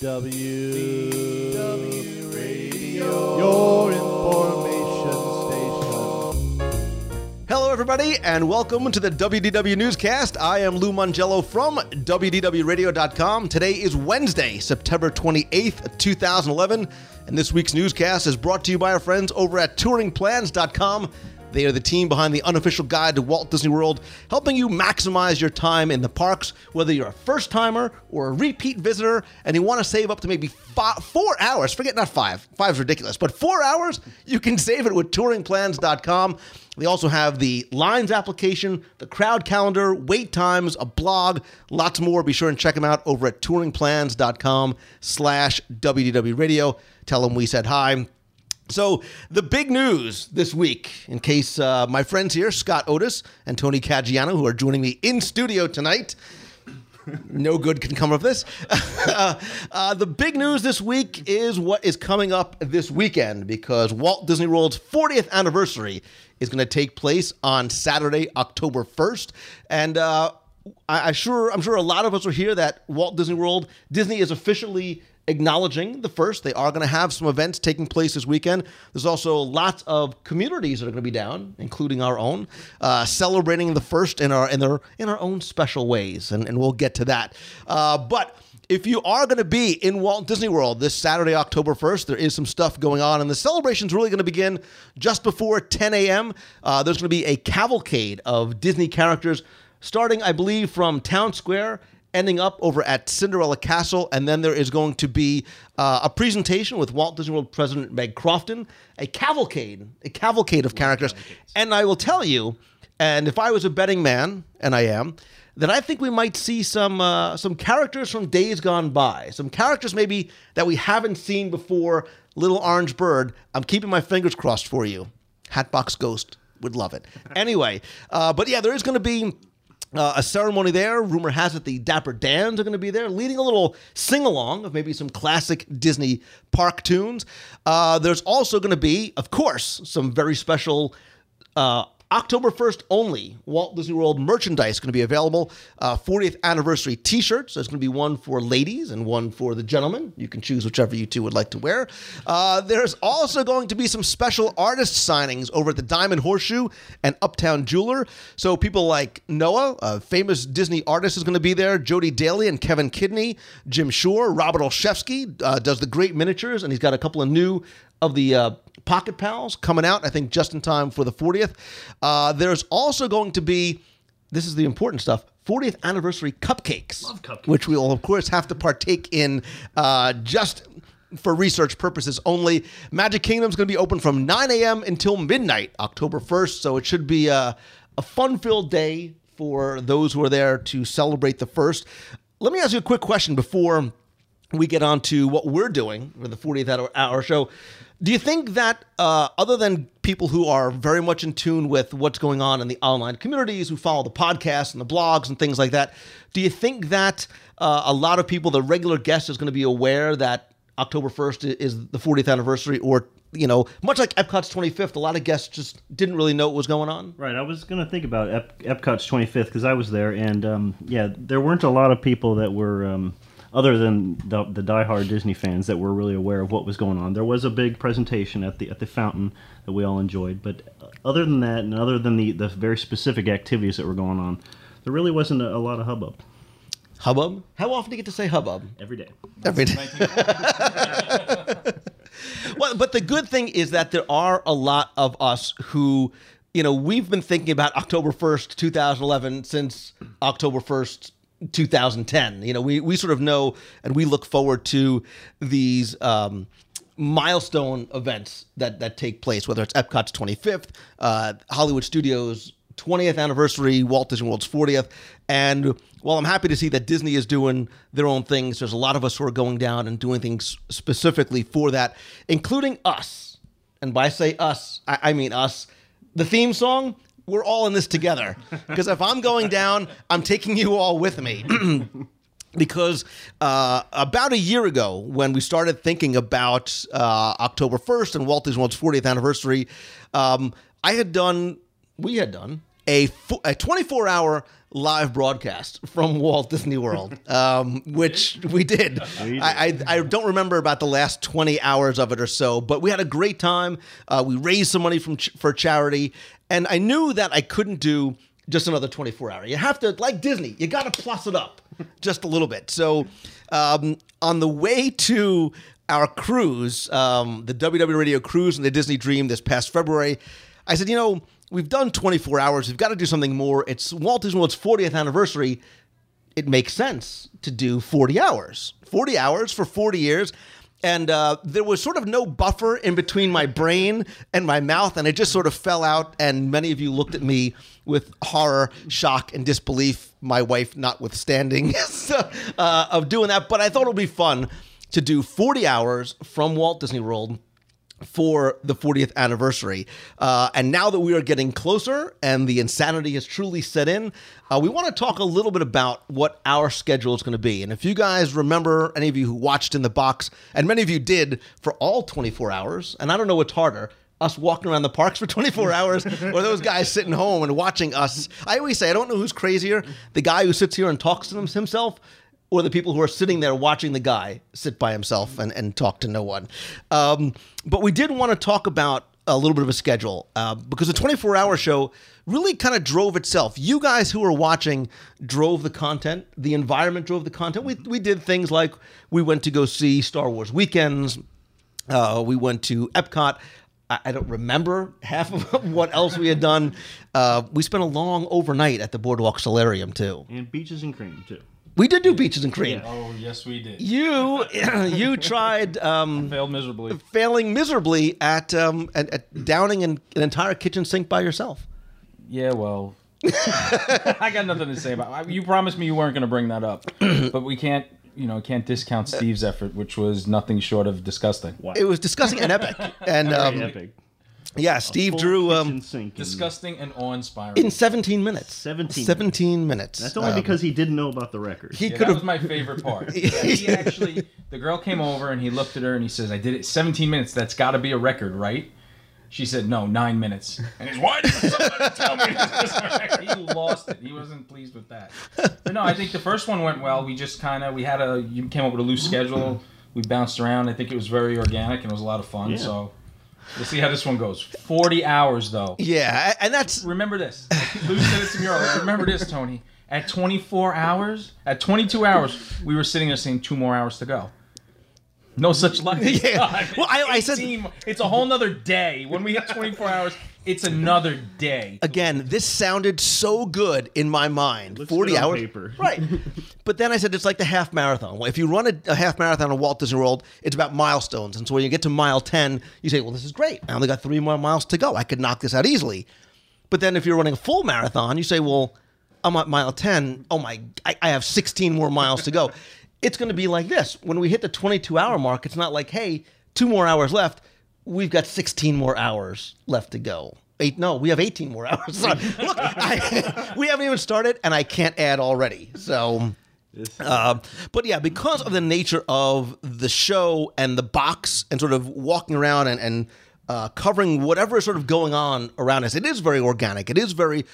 DW Radio, your information station. Hello, everybody, and welcome to the WDW Newscast. I am Lou Mongello from WDWRadio.com. Today is Wednesday, September 28th, 2011, and this week's newscast is brought to you by our friends over at TouringPlans.com. They are the team behind the unofficial guide to Walt Disney World, helping you maximize your time in the parks, whether you're a first timer or a repeat visitor, and you want to save up to maybe five, four hours. Forget not five, five is ridiculous, but four hours, you can save it with touringplans.com. They also have the Lines application, the crowd calendar, wait times, a blog, lots more. Be sure and check them out over at touringplans.com slash WDW Radio. Tell them we said hi. So, the big news this week, in case uh, my friends here, Scott Otis and Tony Caggiano, who are joining me in studio tonight, no good can come of this. uh, the big news this week is what is coming up this weekend because Walt Disney World's 40th anniversary is going to take place on Saturday, October 1st. And uh, I, I sure, I'm sure a lot of us will hear that Walt Disney World, Disney is officially acknowledging the first. They are going to have some events taking place this weekend. There's also lots of communities that are going to be down, including our own, uh, celebrating the first in our in their in our own special ways, and, and we'll get to that. Uh, but if you are going to be in Walt Disney World this Saturday, October 1st, there is some stuff going on, and the celebration's really going to begin just before 10 a.m. Uh, there's going to be a cavalcade of Disney characters starting, I believe, from Town Square ending up over at Cinderella Castle. And then there is going to be uh, a presentation with Walt Disney World President Meg Crofton, a cavalcade, a cavalcade of characters. And I will tell you, and if I was a betting man, and I am, that I think we might see some uh, some characters from days gone by, some characters maybe that we haven't seen before. Little Orange Bird, I'm keeping my fingers crossed for you. Hatbox Ghost would love it. Anyway, uh, but yeah, there is going to be uh, a ceremony there. Rumor has it the Dapper Dans are going to be there, leading a little sing along of maybe some classic Disney park tunes. Uh, there's also going to be, of course, some very special. Uh, October 1st only, Walt Disney World merchandise is going to be available. Uh, 40th anniversary t shirts. There's going to be one for ladies and one for the gentlemen. You can choose whichever you two would like to wear. Uh, there's also going to be some special artist signings over at the Diamond Horseshoe and Uptown Jeweler. So people like Noah, a famous Disney artist, is going to be there. Jody Daly and Kevin Kidney, Jim Shore, Robert Olszewski uh, does the great miniatures, and he's got a couple of new of the uh, Pocket Pals coming out, I think, just in time for the 40th. Uh, there's also going to be, this is the important stuff, 40th anniversary cupcakes, cupcakes. which we will, of course, have to partake in uh, just for research purposes only. Magic Kingdom is going to be open from 9 a.m. until midnight, October 1st. So it should be a, a fun filled day for those who are there to celebrate the first. Let me ask you a quick question before we get on to what we're doing for the 40th hour, hour show. Do you think that, uh, other than people who are very much in tune with what's going on in the online communities, who follow the podcasts and the blogs and things like that, do you think that uh, a lot of people, the regular guest, is going to be aware that October 1st is the 40th anniversary, or you know, much like Epcot's 25th, a lot of guests just didn't really know what was going on. Right. I was going to think about Ep- Epcot's 25th because I was there, and um, yeah, there weren't a lot of people that were. Um, other than the, the diehard Disney fans that were really aware of what was going on. There was a big presentation at the at the fountain that we all enjoyed, but other than that, and other than the, the very specific activities that were going on, there really wasn't a, a lot of hubbub. Hubbub? How often do you get to say hubbub? Every day. Every day. well, but the good thing is that there are a lot of us who, you know, we've been thinking about October 1st, 2011 since October 1st, 2010. You know, we, we sort of know and we look forward to these um, milestone events that, that take place, whether it's Epcot's 25th, uh, Hollywood Studios 20th anniversary, Walt Disney World's 40th. And while I'm happy to see that Disney is doing their own things, there's a lot of us who are going down and doing things specifically for that, including us. And by say us, I, I mean us. The theme song, we're all in this together. Because if I'm going down, I'm taking you all with me. because uh, about a year ago, when we started thinking about uh, October 1st and Walt Disney World's 40th anniversary, um, I had done, we had done a a 24 hour live broadcast from Walt Disney World, um, which we did. I, I I don't remember about the last 20 hours of it or so, but we had a great time. Uh, we raised some money from ch- for charity, and I knew that I couldn't do just another 24 hour. You have to, like Disney, you got to plus it up just a little bit. So, um, on the way to our cruise, um, the WW Radio cruise and the Disney Dream this past February, I said, you know, we've done 24 hours. We've got to do something more. It's Walt Disney World's 40th anniversary. It makes sense to do 40 hours. 40 hours for 40 years. And uh, there was sort of no buffer in between my brain and my mouth, and it just sort of fell out. And many of you looked at me with horror, shock, and disbelief, my wife notwithstanding, so, uh, of doing that. But I thought it would be fun to do 40 hours from Walt Disney World for the 40th anniversary. Uh, and now that we are getting closer and the insanity has truly set in, uh, we want to talk a little bit about what our schedule is going to be. And if you guys remember, any of you who watched in the box, and many of you did for all 24 hours, and I don't know what's harder. Us walking around the parks for 24 hours, or those guys sitting home and watching us. I always say, I don't know who's crazier the guy who sits here and talks to himself, or the people who are sitting there watching the guy sit by himself and, and talk to no one. Um, but we did want to talk about a little bit of a schedule uh, because the 24 hour show really kind of drove itself. You guys who were watching drove the content, the environment drove the content. We, we did things like we went to go see Star Wars weekends, uh, we went to Epcot. I I don't remember half of what else we had done. Uh, we spent a long overnight at the Boardwalk Solarium too. And beaches and cream too. We did do beaches and cream. Oh, yes, we did. You you tried um, Failed miserably. failing miserably at, um, at, at downing an, an entire kitchen sink by yourself. Yeah, well, I got nothing to say about. it. You promised me you weren't going to bring that up, but we can't. You know, can't discount Steve's effort, which was nothing short of disgusting. Wow. It was disgusting and epic. And um, epic. Yeah, Steve drew um, Disgusting and awe-inspiring. in 17 minutes. 17 17 minutes. That's only Um, because he didn't know about the record. he Yeah, could that was have. my favorite part. he actually, the girl came over and he looked at her and he says, "I did it 17 minutes. That's got to be a record, right?" She said, "No, nine minutes." And he's, "Why didn't somebody tell me this was a record?" He lost it. He wasn't pleased with that. But no, I think the first one went well. We just kind of we had a you came up with a loose schedule. We bounced around. I think it was very organic and it was a lot of fun. Yeah. So we'll see how this one goes. 40 hours though. Yeah, and that's Remember this. Lou said it to me earlier. Remember this, Tony. At 24 hours, at 22 hours, we were sitting there saying two more hours to go. No such luck. Yeah. Well, I- I said- it's a whole nother day. When we hit 24 hours, it's another day. again, this sounded so good in my mind. Looks 40 good on hours. paper. Right. but then I said it's like the half marathon. Well, If you run a, a half marathon at Walt Disney World, it's about milestones. And so when you get to mile 10, you say, well, this is great. I only got three more miles to go. I could knock this out easily. But then if you're running a full marathon, you say, well, I'm at mile 10. Oh my, I, I have 16 more miles to go. it's going to be like this. When we hit the 22 hour mark, it's not like, hey, two more hours left. We've got 16 more hours left to go. Eight, no, we have 18 more hours. Sorry. Look, I, we haven't even started, and I can't add already. So, uh, but yeah, because of the nature of the show and the box and sort of walking around and, and uh, covering whatever is sort of going on around us, it is very organic. It is very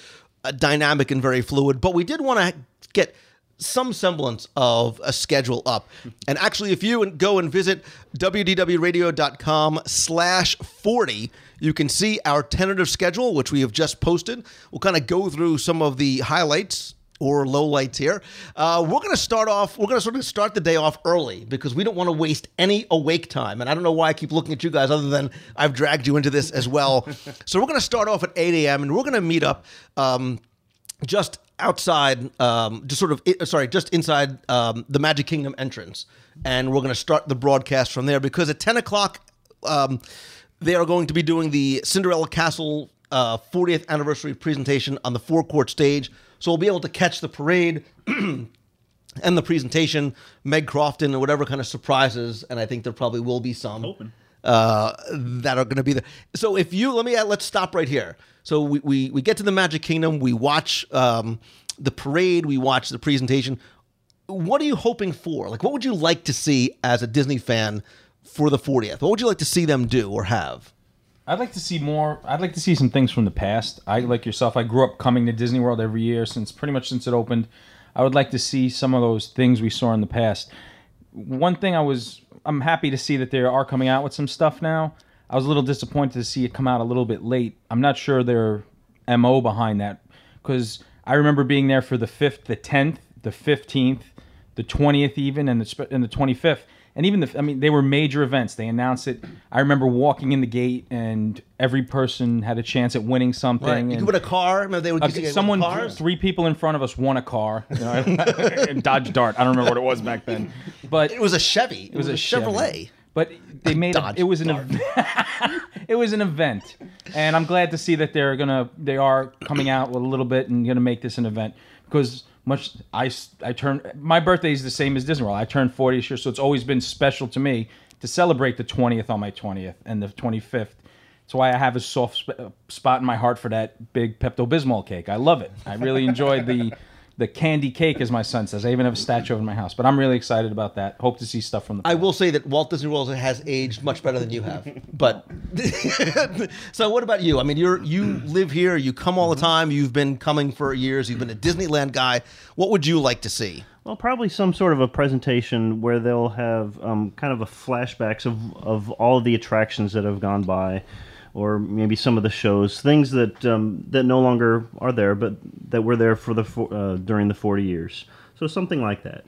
uh, dynamic and very fluid. But we did want to get some semblance of a schedule up. And actually, if you go and visit wdwradio.com slash 40, you can see our tentative schedule, which we have just posted. We'll kind of go through some of the highlights or lowlights here. Uh, we're going to start off, we're going to sort of start the day off early because we don't want to waste any awake time. And I don't know why I keep looking at you guys other than I've dragged you into this as well. so we're going to start off at 8 a.m. and we're going to meet up. Um, just outside, um, just sort of, sorry, just inside um, the Magic Kingdom entrance. And we're going to start the broadcast from there because at 10 o'clock, um, they are going to be doing the Cinderella Castle uh, 40th anniversary presentation on the forecourt stage. So we'll be able to catch the parade and the presentation, Meg Crofton, and whatever kind of surprises. And I think there probably will be some Hoping. Uh, that are going to be there. So if you let me uh, let's stop right here. So we, we we get to the Magic Kingdom, we watch um, the parade, we watch the presentation. What are you hoping for? Like, what would you like to see as a Disney fan for the 40th? What would you like to see them do or have? I'd like to see more. I'd like to see some things from the past. I like yourself. I grew up coming to Disney World every year since pretty much since it opened. I would like to see some of those things we saw in the past. One thing I was, I'm happy to see that they are coming out with some stuff now. I was a little disappointed to see it come out a little bit late. I'm not sure their mo behind that because I remember being there for the fifth, the tenth, the fifteenth, the twentieth, even, and the and the twenty fifth and even the I mean they were major events. They announced it. I remember walking in the gate and every person had a chance at winning something. Right. You could win a car. Remember they would uh, used to get someone, three people in front of us won a car. You know, Dodge Dart. I don't remember what it was back then, but It was a Chevy. It, was a Chevy. Chevrolet. But they made Dodge it. It was an Dart. ev- it was an event, and I'm glad to see that they're gonna they are coming out with a little bit and gonna make this an event because much I I turn my birthday is the same as Disney World. I turned 40 this year, so it's always been special to me to celebrate the 20th on my 20th and the 25th. That's why I have a soft sp- uh, spot in my heart for that big Pepto Bismol cake. I love it. I really enjoyed the the candy cake, as my son says. I even have a statue of in my house. But I'm really excited about that. Hope to see stuff from the. I will say that Walt Disney World has aged much better than you have. But so, what about you? I mean, you're you live here. You come all the time. You've been coming for years. You've been a Disneyland guy. What would you like to see? Well, probably some sort of a presentation where they'll have um, kind of a flashbacks of, of all of the attractions that have gone by, or maybe some of the shows, things that um, that no longer are there, but that were there for the uh, during the forty years. So something like that.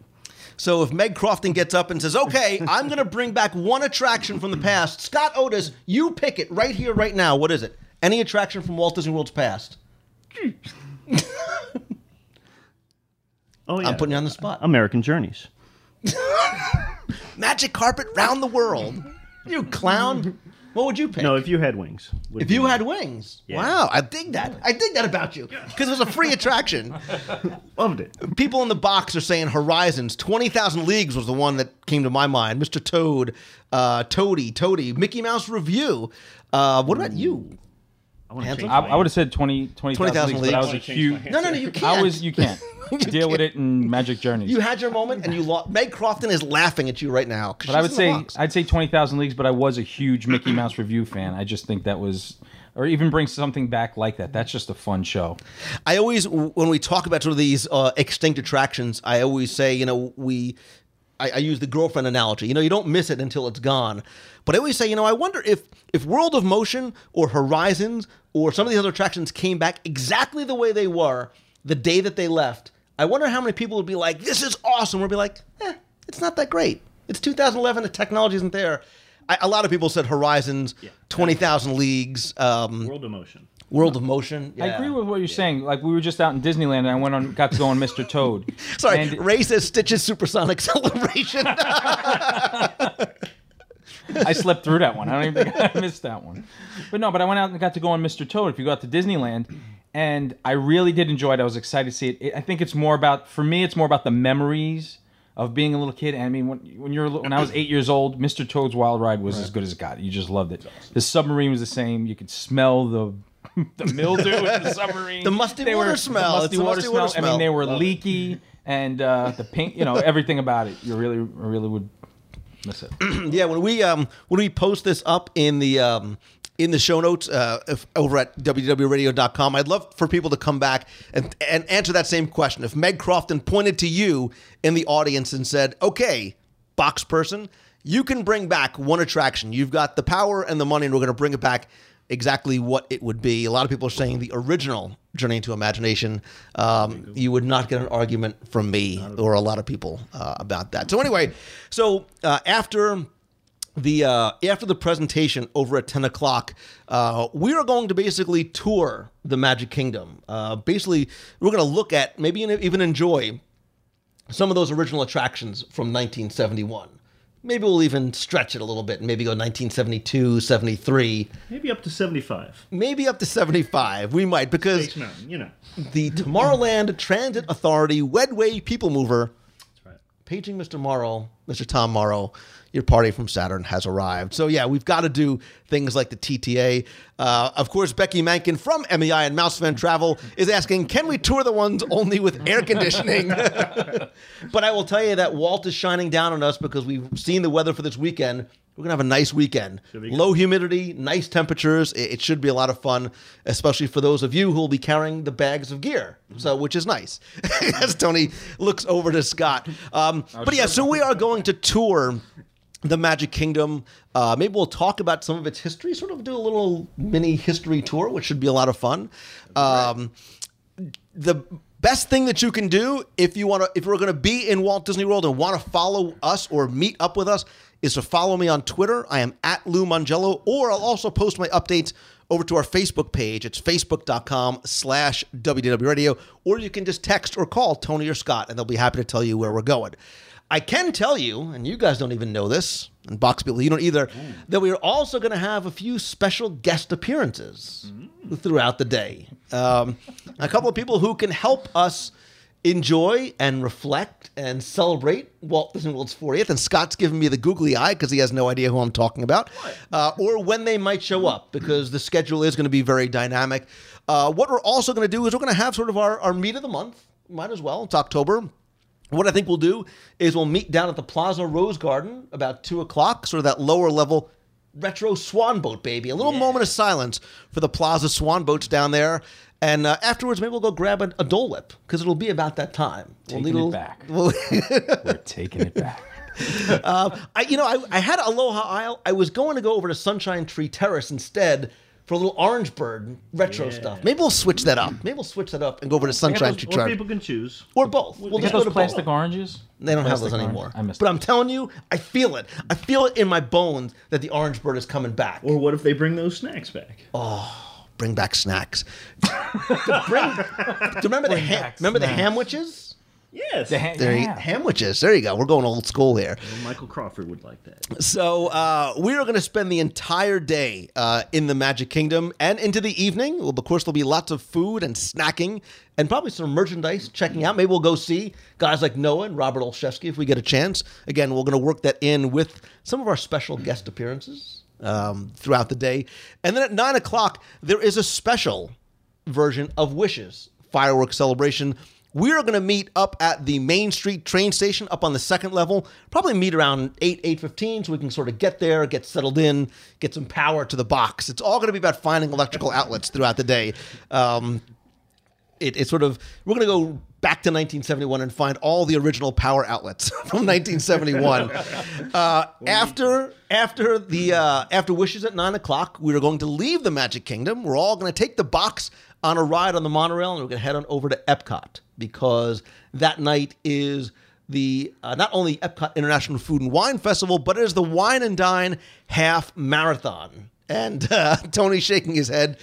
So if Meg Crofton gets up and says, "Okay, I'm going to bring back one attraction from the past," Scott Otis, you pick it right here, right now. What is it? Any attraction from Walt Disney World's past? Oh yeah, I'm putting you on the spot. American Journeys. Magic carpet round the world. You clown. What would you pick? No, if you had wings. would If you had wings. Wow, I dig that. I dig that about you. Because it was a free attraction. loved it. People in the box are saying Horizons. 20,000 Leagues was the one that came to my mind. Mr. Toad, uh, Toady, Toady, Mickey Mouse Revue. Uh, what about you? I want to Handsome? change I, my I would have said 20, 20,000 20,000 leagues, but I was a leagues. huge. No, no, no, you can't. I was. You can't deal with it in Magic Journeys. You had your moment and you lost. Meg Crofton is laughing at you right now. 'cause but I would say box. I'd say twenty thousand leagues. But I was a huge Mickey Mouse revue fan. I just think that was, or even bring something back like that. That's just a fun show. I always, when we talk about sort of these uh, extinct attractions, I always say, you know, we, I, I use the girlfriend analogy. You know, you don't miss it until it's gone. But I always say, you know, I wonder if if World of Motion or Horizons or some of these other attractions came back exactly the way they were the day that they left. I wonder how many people would be like, "This is awesome." We'd be like, "Eh, it's not that great. It's 2011. The technology isn't there." I, a lot of people said Horizons, twenty thousand leagues, um, World of Motion. World of Motion. I agree with what you're saying. Like we were just out in Disneyland, and I went on, got to go on Mr. Toad. Sorry, And- Ray says Stitch's supersonic celebration. I slept through that one. I don't even think I missed that one. But no, but I went out and got to go on Mr. Toad. If you go out to Disneyland, and I really did enjoy it. I was excited to see it. it. I think it's more about for me. It's more about the memories of being a little kid. And I mean, when when you're when I was eight years old, Mr. Toad's Wild Ride was as good as it got. You just loved it. The submarine was the same. You could smell the. The mildew in the submarine, The musty They water were- smell. The musty, It's water, musty smell. water I mean, they were Love it. leaky, and uh, the pink. You know, everything about it. You really, really would miss it. yeah, when we um when we post this up in the um in the show notes uh, if, over at wdwradio.com, I'd love for people to come back and and answer that same question. If Meg Crofton pointed to you in the audience and said, "Okay, box person, you can bring back one attraction. You've got the power and the money, and we're going to bring it back." Exactly what it would be. A lot of people are saying the original Journey into Imagination. Um, you would not get an argument from me or a lot of people uh, about that. So anyway, so uh, after the uh, after the presentation over at 10 o'clock uh, we are going to basically tour the magic kingdom uh, basically we're going to look at maybe even enjoy some of those original attractions from 1971 maybe we'll even stretch it a little bit and maybe go 1972 73 Maybe up to 75. maybe up to 75 we might because Mountain, you know. the tomorrowland transit authority wedway people mover That's right. paging Mr. Morrow, Mr. Tom Morrow, your party from Saturn has arrived. So yeah, we've got to do things like the TTA. Uh, of course, Beci Mahnken from MEI and Mouse Fan Travel is asking, can we tour the ones only with air conditioning? but I will tell you that Walt is shining down on us because we've seen the weather for this weekend. We're gonna have a nice weekend. Low humidity, nice temperatures. It, it should be a lot of fun, especially for those of you who will be carrying the bags of gear. So, which is nice. As Tony looks over to Scott. Um, but yeah, so we are going to tour the Magic Kingdom. Uh, maybe we'll talk about some of its history. Sort of do a little mini history tour, which should be a lot of fun. Um, the best thing that you can do if you want to if you're going to be in Walt Disney World and want to follow us or meet up with us is to follow me on Twitter. I am at Lou Mongello, or I'll also post my updates over to our Facebook page. It's facebook.com slash WDW Radio, or you can just text or call Tony or Scott, and they'll be happy to tell you where we're going. I can tell you, and you guys don't even know this, and Box people, you don't either, that we are also going to have a few special guest appearances throughout the day. Um, a couple of people who can help us enjoy and reflect and celebrate Walt Disney World's 40th. And Scott's giving me the googly eye because he has no idea who I'm talking about, uh, or when they might show up because the schedule is going to be very dynamic. Uh, what we're also going to do is we're going to have sort of our, our meet of the month. Might as well. It's October. What I think we'll do is we'll meet down at the Plaza Rose Garden about two o'clock, sort of that lower level retro swan boat, baby. A little moment of silence for the Plaza swan boats down there. And uh, afterwards, maybe we'll go grab a, a Dole Whip because it'll be about that time. We'll Taking need a it back. we'll- We're taking it back. I, you know, I, I had Aloha Isle. I was going to go over to Sunshine Tree Terrace instead for a little Orange Bird retro Yeah. stuff. Maybe we'll switch that up. Maybe we'll switch that up and go over to Sunshine Tree or people can choose. Or both. We'll Get just go those to plastic both. oranges? They don't have Plastic those orange? anymore. I missed but it. I'm telling you, I feel it. I feel it in my bones that the orange bird is coming back. Or what if they bring those snacks back? Oh, bring back snacks. to bring, to remember the ham, back remember the snacks. hamwiches? Yes. The ha- There you, yeah. hamwiches. There you go. We're going old school here. Michael Crawford would like that. So uh, we are going to spend the entire day uh, in the Magic Kingdom and into the evening. Well, of course, there'll be lots of food and snacking and probably some merchandise checking out. Maybe we'll go see guys like Noah and Robert Olszewski if we get a chance. Again, we're going to work that in with some of our special guest appearances um, throughout the day. And then at 9 o'clock, there is a special version of Wishes fireworks celebration. We are going to meet up at the Main Street train station up on the second level. Probably meet around 8, 8.15 so we can sort of get there, get settled in, get some power to the box. It's all going to be about finding electrical outlets throughout the day. Um, it, it's sort of we're going to go back to 1971 and find all the original power outlets from 1971. uh, after after the uh, after wishes at nine o'clock, we are going to leave the Magic Kingdom. We're all going to take the box on a ride on the monorail, and we're going to head on over to Epcot because that night is the uh, not only Epcot International Food and Wine Festival, but it is the Wine and Dine Half Marathon. And uh, Tony's shaking his head.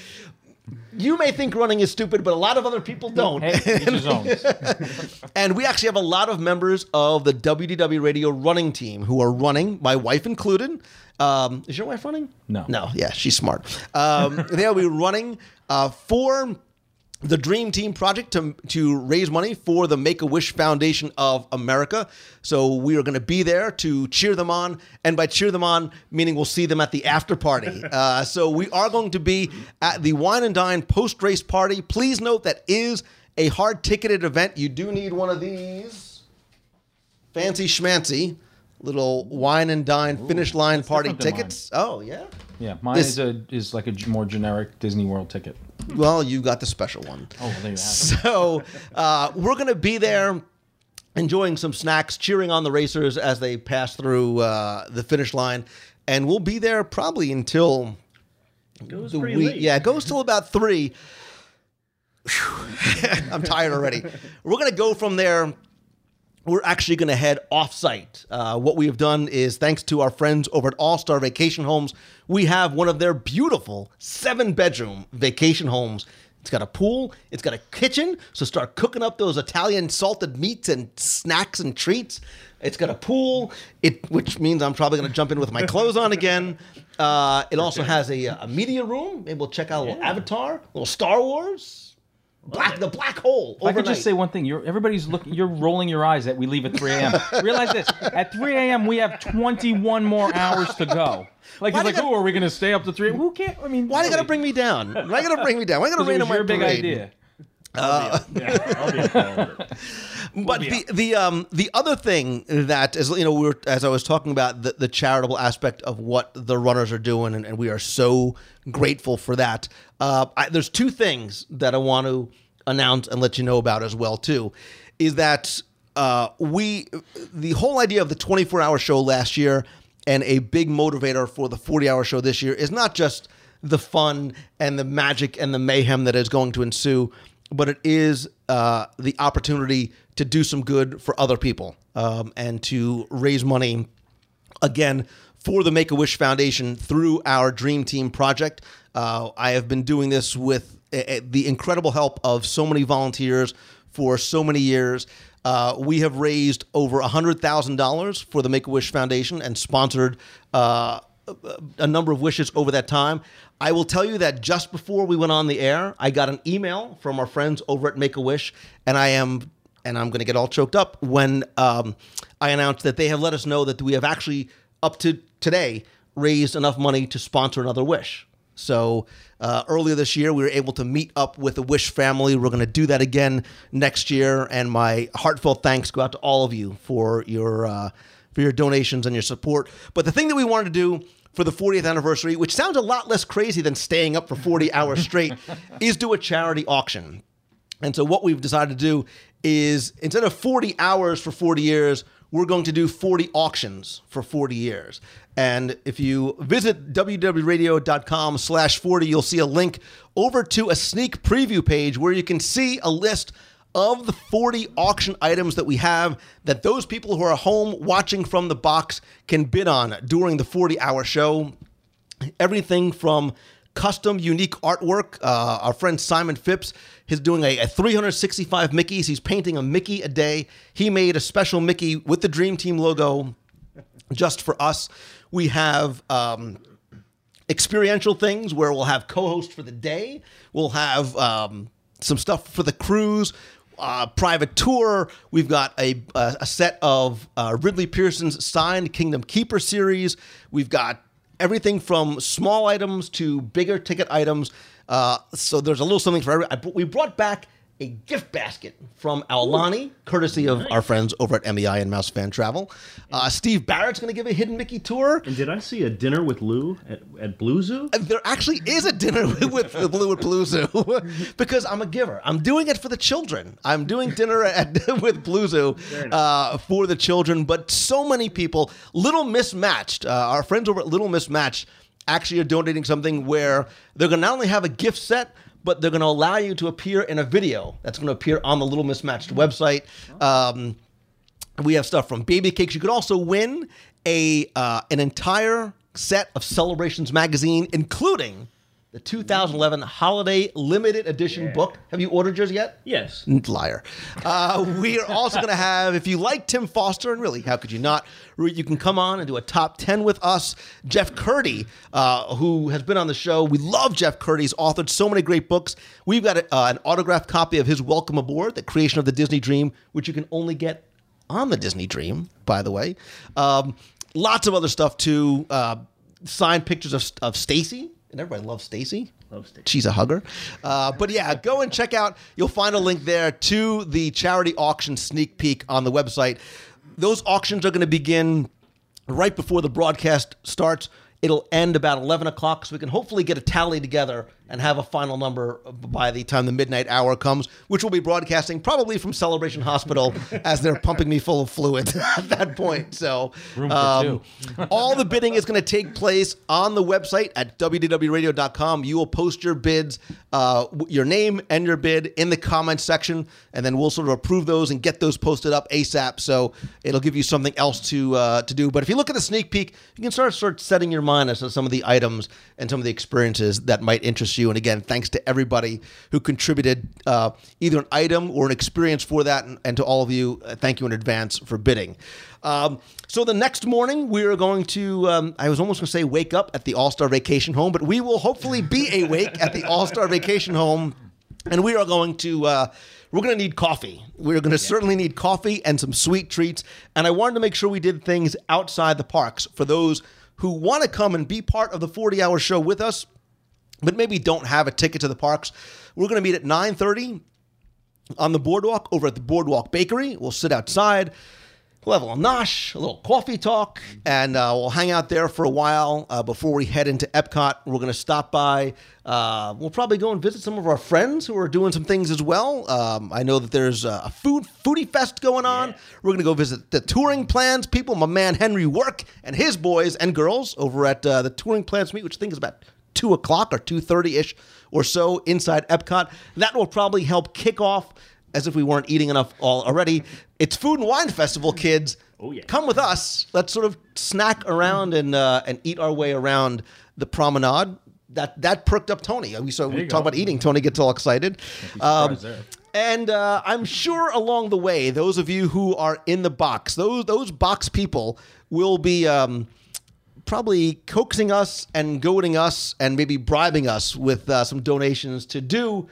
You may think running is stupid, but a lot of other people don't. Hey, each his own. And we actually have a lot of members of the WDW Radio running team who are running, my wife included. Um, is your wife running? No. No, yeah, she's smart. Um, they'll be running uh, for the Dream Team project to, to raise money for the Make a Wish Foundation of America. So we are going to be there to cheer them on. And by cheer them on, meaning we'll see them at the after party. Uh, so we are going to be at the Wine and Dine post race party. Please note that is a hard ticketed event. You do need one of these fancy schmancy little wine and dine finish line party different than mine. tickets. Oh, yeah. Yeah, mine This- is a is like a more generic Disney World ticket. Well, you got the special one. Oh, well, there you have it. So uh, we're going to be there enjoying some snacks, cheering on the racers as they pass through uh, the finish line. And we'll be there probably until Goes the week. late. Yeah, it goes till about three. I'm tired already. We're going to go from there. We're actually going to head off site. Uh, what we have done is, thanks to our friends over at All Star Vacation Homes, we have one of their beautiful seven bedroom vacation homes. It's got a pool, it's got a kitchen, so start cooking up those Italian salted meats and snacks and treats. It's got a pool, it which means I'm probably going to jump in with my clothes on again. Uh, it also has a, a media room. Maybe we'll check out a little Avatar, a little Star Wars, black the black hole. If I could just say one thing, you're everybody's looking. You're rolling your eyes that we leave at 3 a.m. Realize this: at 3 a.m. we have 21 more hours to go. Like Why he's like, you oh, are we gonna stay up to three? Who can't? I mean, Why do you got to bring me down? Why you got to bring me down? Why you got to rain on my your big parade? Idea. Yeah, I'll be at all of it. But the the um the other thing that is you know we were as I was talking about the, the charitable aspect of what the runners are doing and, and we are so grateful for that. Uh, I, there's two things that I want to announce and let you know about as well too, is that uh, we the whole idea of the 24 hour show last year and a big motivator for the 40 hour show this year is not just the fun and the magic and the mayhem that is going to ensue, but it is uh, the opportunity to do some good for other people um, and to raise money again for the Make a Wish Foundation through our Dream Team project. Uh, I have been doing this with uh, the incredible help of so many volunteers for so many years. Uh, we have raised over $100,000 for the Make a Wish Foundation and sponsored uh, a number of wishes over that time. I will tell you that just before we went on the air, I got an email from our friends over at Make a Wish, and I am and I'm going to get all choked up when um, I announced that they have let us know that we have actually up to today raised enough money to sponsor another wish. So uh, earlier this year, we were able to meet up with the Wish family. We're going to do that again next year, and my heartfelt thanks go out to all of you for your uh, for your donations and your support. But the thing that we wanted to do for the 40th anniversary, which sounds a lot less crazy than staying up for 40 hours straight, is do a charity auction. And so what we've decided to do is instead of 40 hours for 40 years, we're going to do 40 auctions for 40 years. And if you visit wdwradio.com slash 40, you'll see a link over to a sneak preview page where you can see a list of the 40 auction items that we have that those people who are home watching from the box can bid on during the 40 hour show. Everything from custom, unique artwork. Uh, our friend Simon Phipps is doing a, a 365 Mickeys. He's painting a Mickey a day. He made a special Mickey with the Dream Team logo just for us. We have um, experiential things where we'll have co-host for the day. We'll have um, some stuff for the cruise. Uh, private tour. We've got a, a, a set of uh, Ridley Pearson's signed Kingdom Keeper series. We've got everything from small items to bigger ticket items. Uh, so there's a little something for every. I, we brought back a gift basket from Aulani, courtesy of our friends over at MEI and Mouse Fan Travel. Uh, Steve Barrett's going to give a Hidden Mickey tour. And did I see a dinner with Lou at, at Blue Zoo? There actually is a dinner with, with, with Blue at Blue Zoo because I'm a giver. I'm doing it for the children. I'm doing dinner at, with Blue Zoo uh, for the children. But so many people, Little Mismatched, uh, our friends over at Little Mismatched, actually are donating something where they're going to not only have a gift set, but they're going to allow you to appear in a video that's going to appear on the Little Mismatched website. Um, we have stuff from baby cakes. You could also win a uh, an entire set of Celebrations magazine, including the 2011 Holiday Limited Edition book. Have you ordered yours yet? Yes. Liar. Uh, we are also going to have, if you like Tim Foster, and really, how could you not? You can come on and do a top 10 with us. Jeff Kurtti, uh, who has been on the show. We love Jeff Kurtti. He's authored so many great books. We've got a, uh, an autographed copy of his Welcome Aboard, The Creation of the Disney Dream, which you can only get on the Disney Dream, by the way. Um, lots of other stuff too. Uh, signed pictures of, of Stacy, and everybody loves Stacy. Love Stacy. She's a hugger. Uh, but yeah, go and check out. You'll find a link there to the charity auction sneak peek on the website. Those auctions are going to begin right before the broadcast starts. It'll end about 11 o'clock, so we can hopefully get a tally together and have a final number by the time the midnight hour comes, which will be broadcasting probably from Celebration Hospital as they're pumping me full of fluid at that point. So, Room for um, all the bidding is going to take place on the website at wdwradio.com. You will post your bids, uh, your name and your bid in the comments section, and then we'll sort of approve those and get those posted up ASAP. So it'll give you something else to uh, to do. But if you look at the sneak peek, you can start start setting your mind as to some of the items and some of the experiences that might interest you. And again, thanks to everybody who contributed uh, either an item or an experience for that, and, and to all of you, uh, thank you in advance for bidding. Um, so the next morning, we are going to, um, I was almost going to say wake up at the All Star Vacation Home, but we will hopefully be awake at the All Star Vacation Home. And we are going to, uh, we're going to need coffee. We're going to certainly need coffee and some sweet treats. And I wanted to make sure we did things outside the parks for those who want to come and be part of the 40 hour show with us, but maybe don't have a ticket to the parks. We're going to meet at 930 on the boardwalk over at the Boardwalk Bakery. We'll sit outside. We'll have a little nosh, a little coffee talk, and uh, we'll hang out there for a while uh, before we head into Epcot. We're going to stop by. Uh, we'll probably go and visit some of our friends who are doing some things as well. Um, I know that there's a food foodie fest going on. We're going to go visit the touring plans people. My man Henry Work and his boys and girls over at uh, the touring plans meet, which I think is about two o'clock or two thirty ish or so inside Epcot. That will probably help kick off as if we weren't eating enough all already. It's Food and Wine Festival, kids. Oh, yeah. Come with us. Let's sort of snack around and uh, and eat our way around the promenade. That that perked up Tony. We so we talk about eating. Tony gets all excited. Um, there. and uh, I'm sure along the way, those of you who are in the box, those those box people will be um, probably coaxing us and goading us and maybe bribing us with uh, some donations to do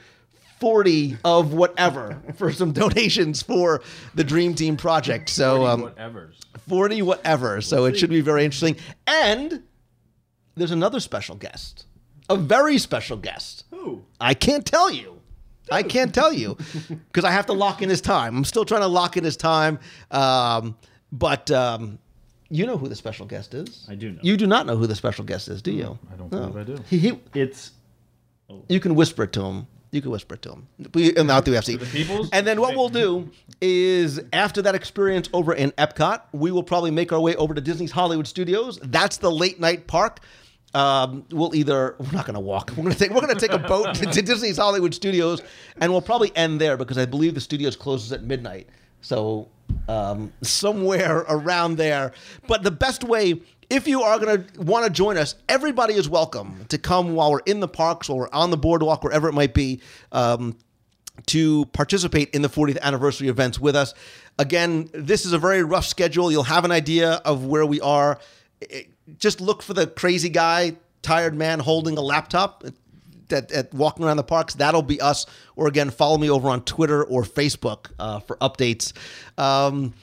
40 of whatever for some donations for the Dream Team project. So um, Whatever's. 40 whatever. So it should be very interesting. And there's another special guest, a very special guest. Who? I can't tell you. I can't tell you because I have to lock in his time. I'm still trying to lock in his time. Um, but um, you know who the special guest is. I do know. You do not know who the special guest is, do you? I don't No. believe I do. He, he, It's you can whisper it to him. You can whisper it to him. We, and out the UFC. the peoples? And then what we'll do is after that experience over in Epcot, we will probably make our way over to Disney's Hollywood Studios. That's the late night park. Um, we'll either we're not going to walk. We're going to take we're going to take a boat to, to Disney's Hollywood Studios, and we'll probably end there because I believe the studios closes at midnight. So um, somewhere around there. But the best way, if you are going to want to join us, everybody is welcome to come while we're in the parks or on the boardwalk, wherever it might be. Um, to participate in the 40th anniversary events with us. Again, this is a very rough schedule. You'll have an idea of where we are. It- just look for the crazy guy, tired man holding a laptop at, at walking around the parks. That'll be us. Or again, follow me over on Twitter or Facebook uh, for updates. Um,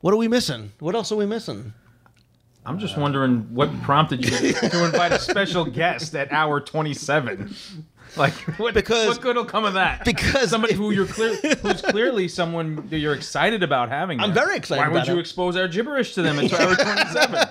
what are we missing? What else are we missing? I'm just wondering what prompted you to invite a special guest at hour 27. Like, what, Because- what good will come of that? because somebody who you're clear, who's clearly someone that you're excited about having. I'm very excited Why would about you expose our gibberish to them at hour 27?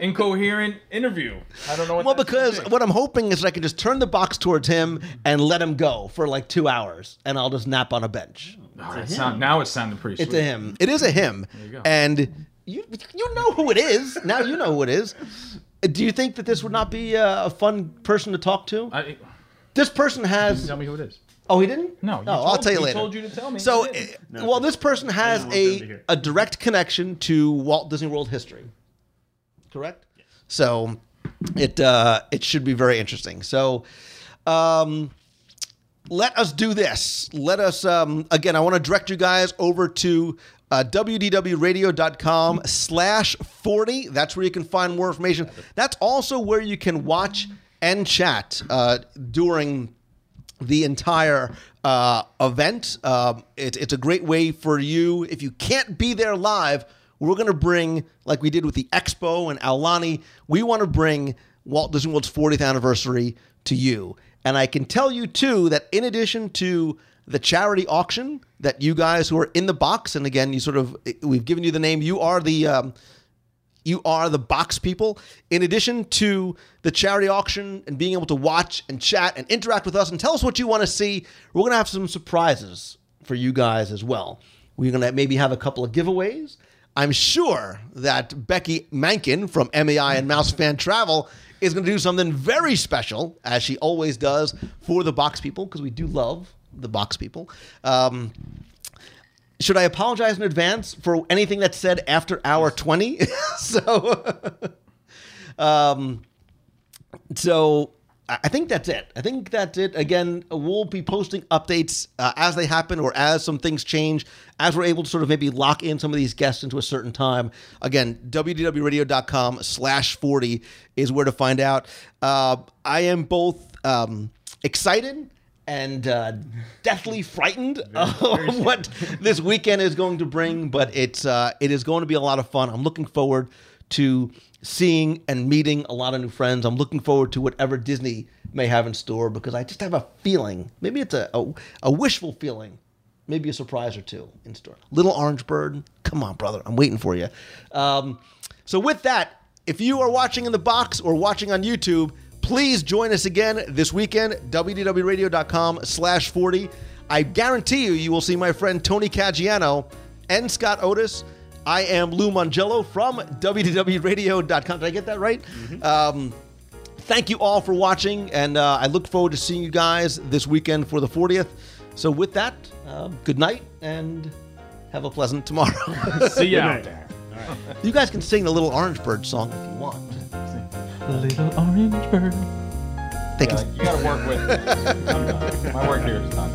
Incoherent interview. I don't know what. Well, that's because be. what I'm hoping is I can just turn the box towards him and let him go for like two hours, and I'll just nap on a bench. Oh, that sound, now it's sounding pretty It's sweet. a him. It is a him. you go. And you you know who it is. Now you know who it is. Do you think that this would not be a, a fun person to talk to? I, This person has. tell me who it is. Oh, he didn't. No, you oh, I'll told- tell you he later. told you to tell me. So, He didn't. uh, well, this person has want them to a a direct connection to Walt Disney World history. Correct. So, it uh, it should be very interesting. So, um, let us do this. Let us, um, again, I want to direct you guys over to uh, wdwradio.com slash 40. That's where you can find more information. That's also where you can watch and chat uh, during the entire uh, event. Um, it, it's a great way for you. If you can't be there live, we're going to bring, like we did with the Expo and Aulani, we want to bring Walt Disney World's 40th anniversary to you. And I can tell you, too, that in addition to the charity auction that you guys who are in the box, and again, you sort of, we've given you the name, you are the. Um, you are the box people. In addition to the charity auction and being able to watch and chat and interact with us and tell us what you want to see, we're going to have some surprises for you guys as well. We're going to maybe have a couple of giveaways. I'm sure that Beci Mahnken from MEI and Mouse Fan Travel is going to do something very special, as she always does, for the box people, because we do love the box people. Um, should I apologize in advance for anything that's said after hour 20? so, um, so I think that's it. I think that's it. Again, we'll be posting updates uh, as they happen or as some things change, as we're able to sort of maybe lock in some of these guests into a certain time. Again, wdwradio.com slash 40 is where to find out. Uh, I am both um, excited and uh, deathly frightened of what this weekend is going to bring, but it's uh, it is going to be a lot of fun. I'm looking forward to seeing and meeting a lot of new friends. I'm looking forward to whatever Disney may have in store because I just have a feeling, maybe it's a, a, a wishful feeling, maybe a surprise or two in store. Little Orange Bird, come on, brother, I'm waiting for you. Um, so with that, if you are watching in the box or watching on YouTube, please join us again this weekend. wdwradio.com/slash40. I guarantee you, you will see my friend Tony Caggiano and Scott Otis. I am Lou Mongello from wdwradio.com. Did I get that right? Um, thank you all for watching, and uh, I look forward to seeing you guys this weekend for the 40th. So, with that, uh, good night and have a pleasant tomorrow. See you out night. there. you guys can sing the Little Orange Bird song if you want. Little orange bird. They can you gotta work with. I'm done. My work here is done.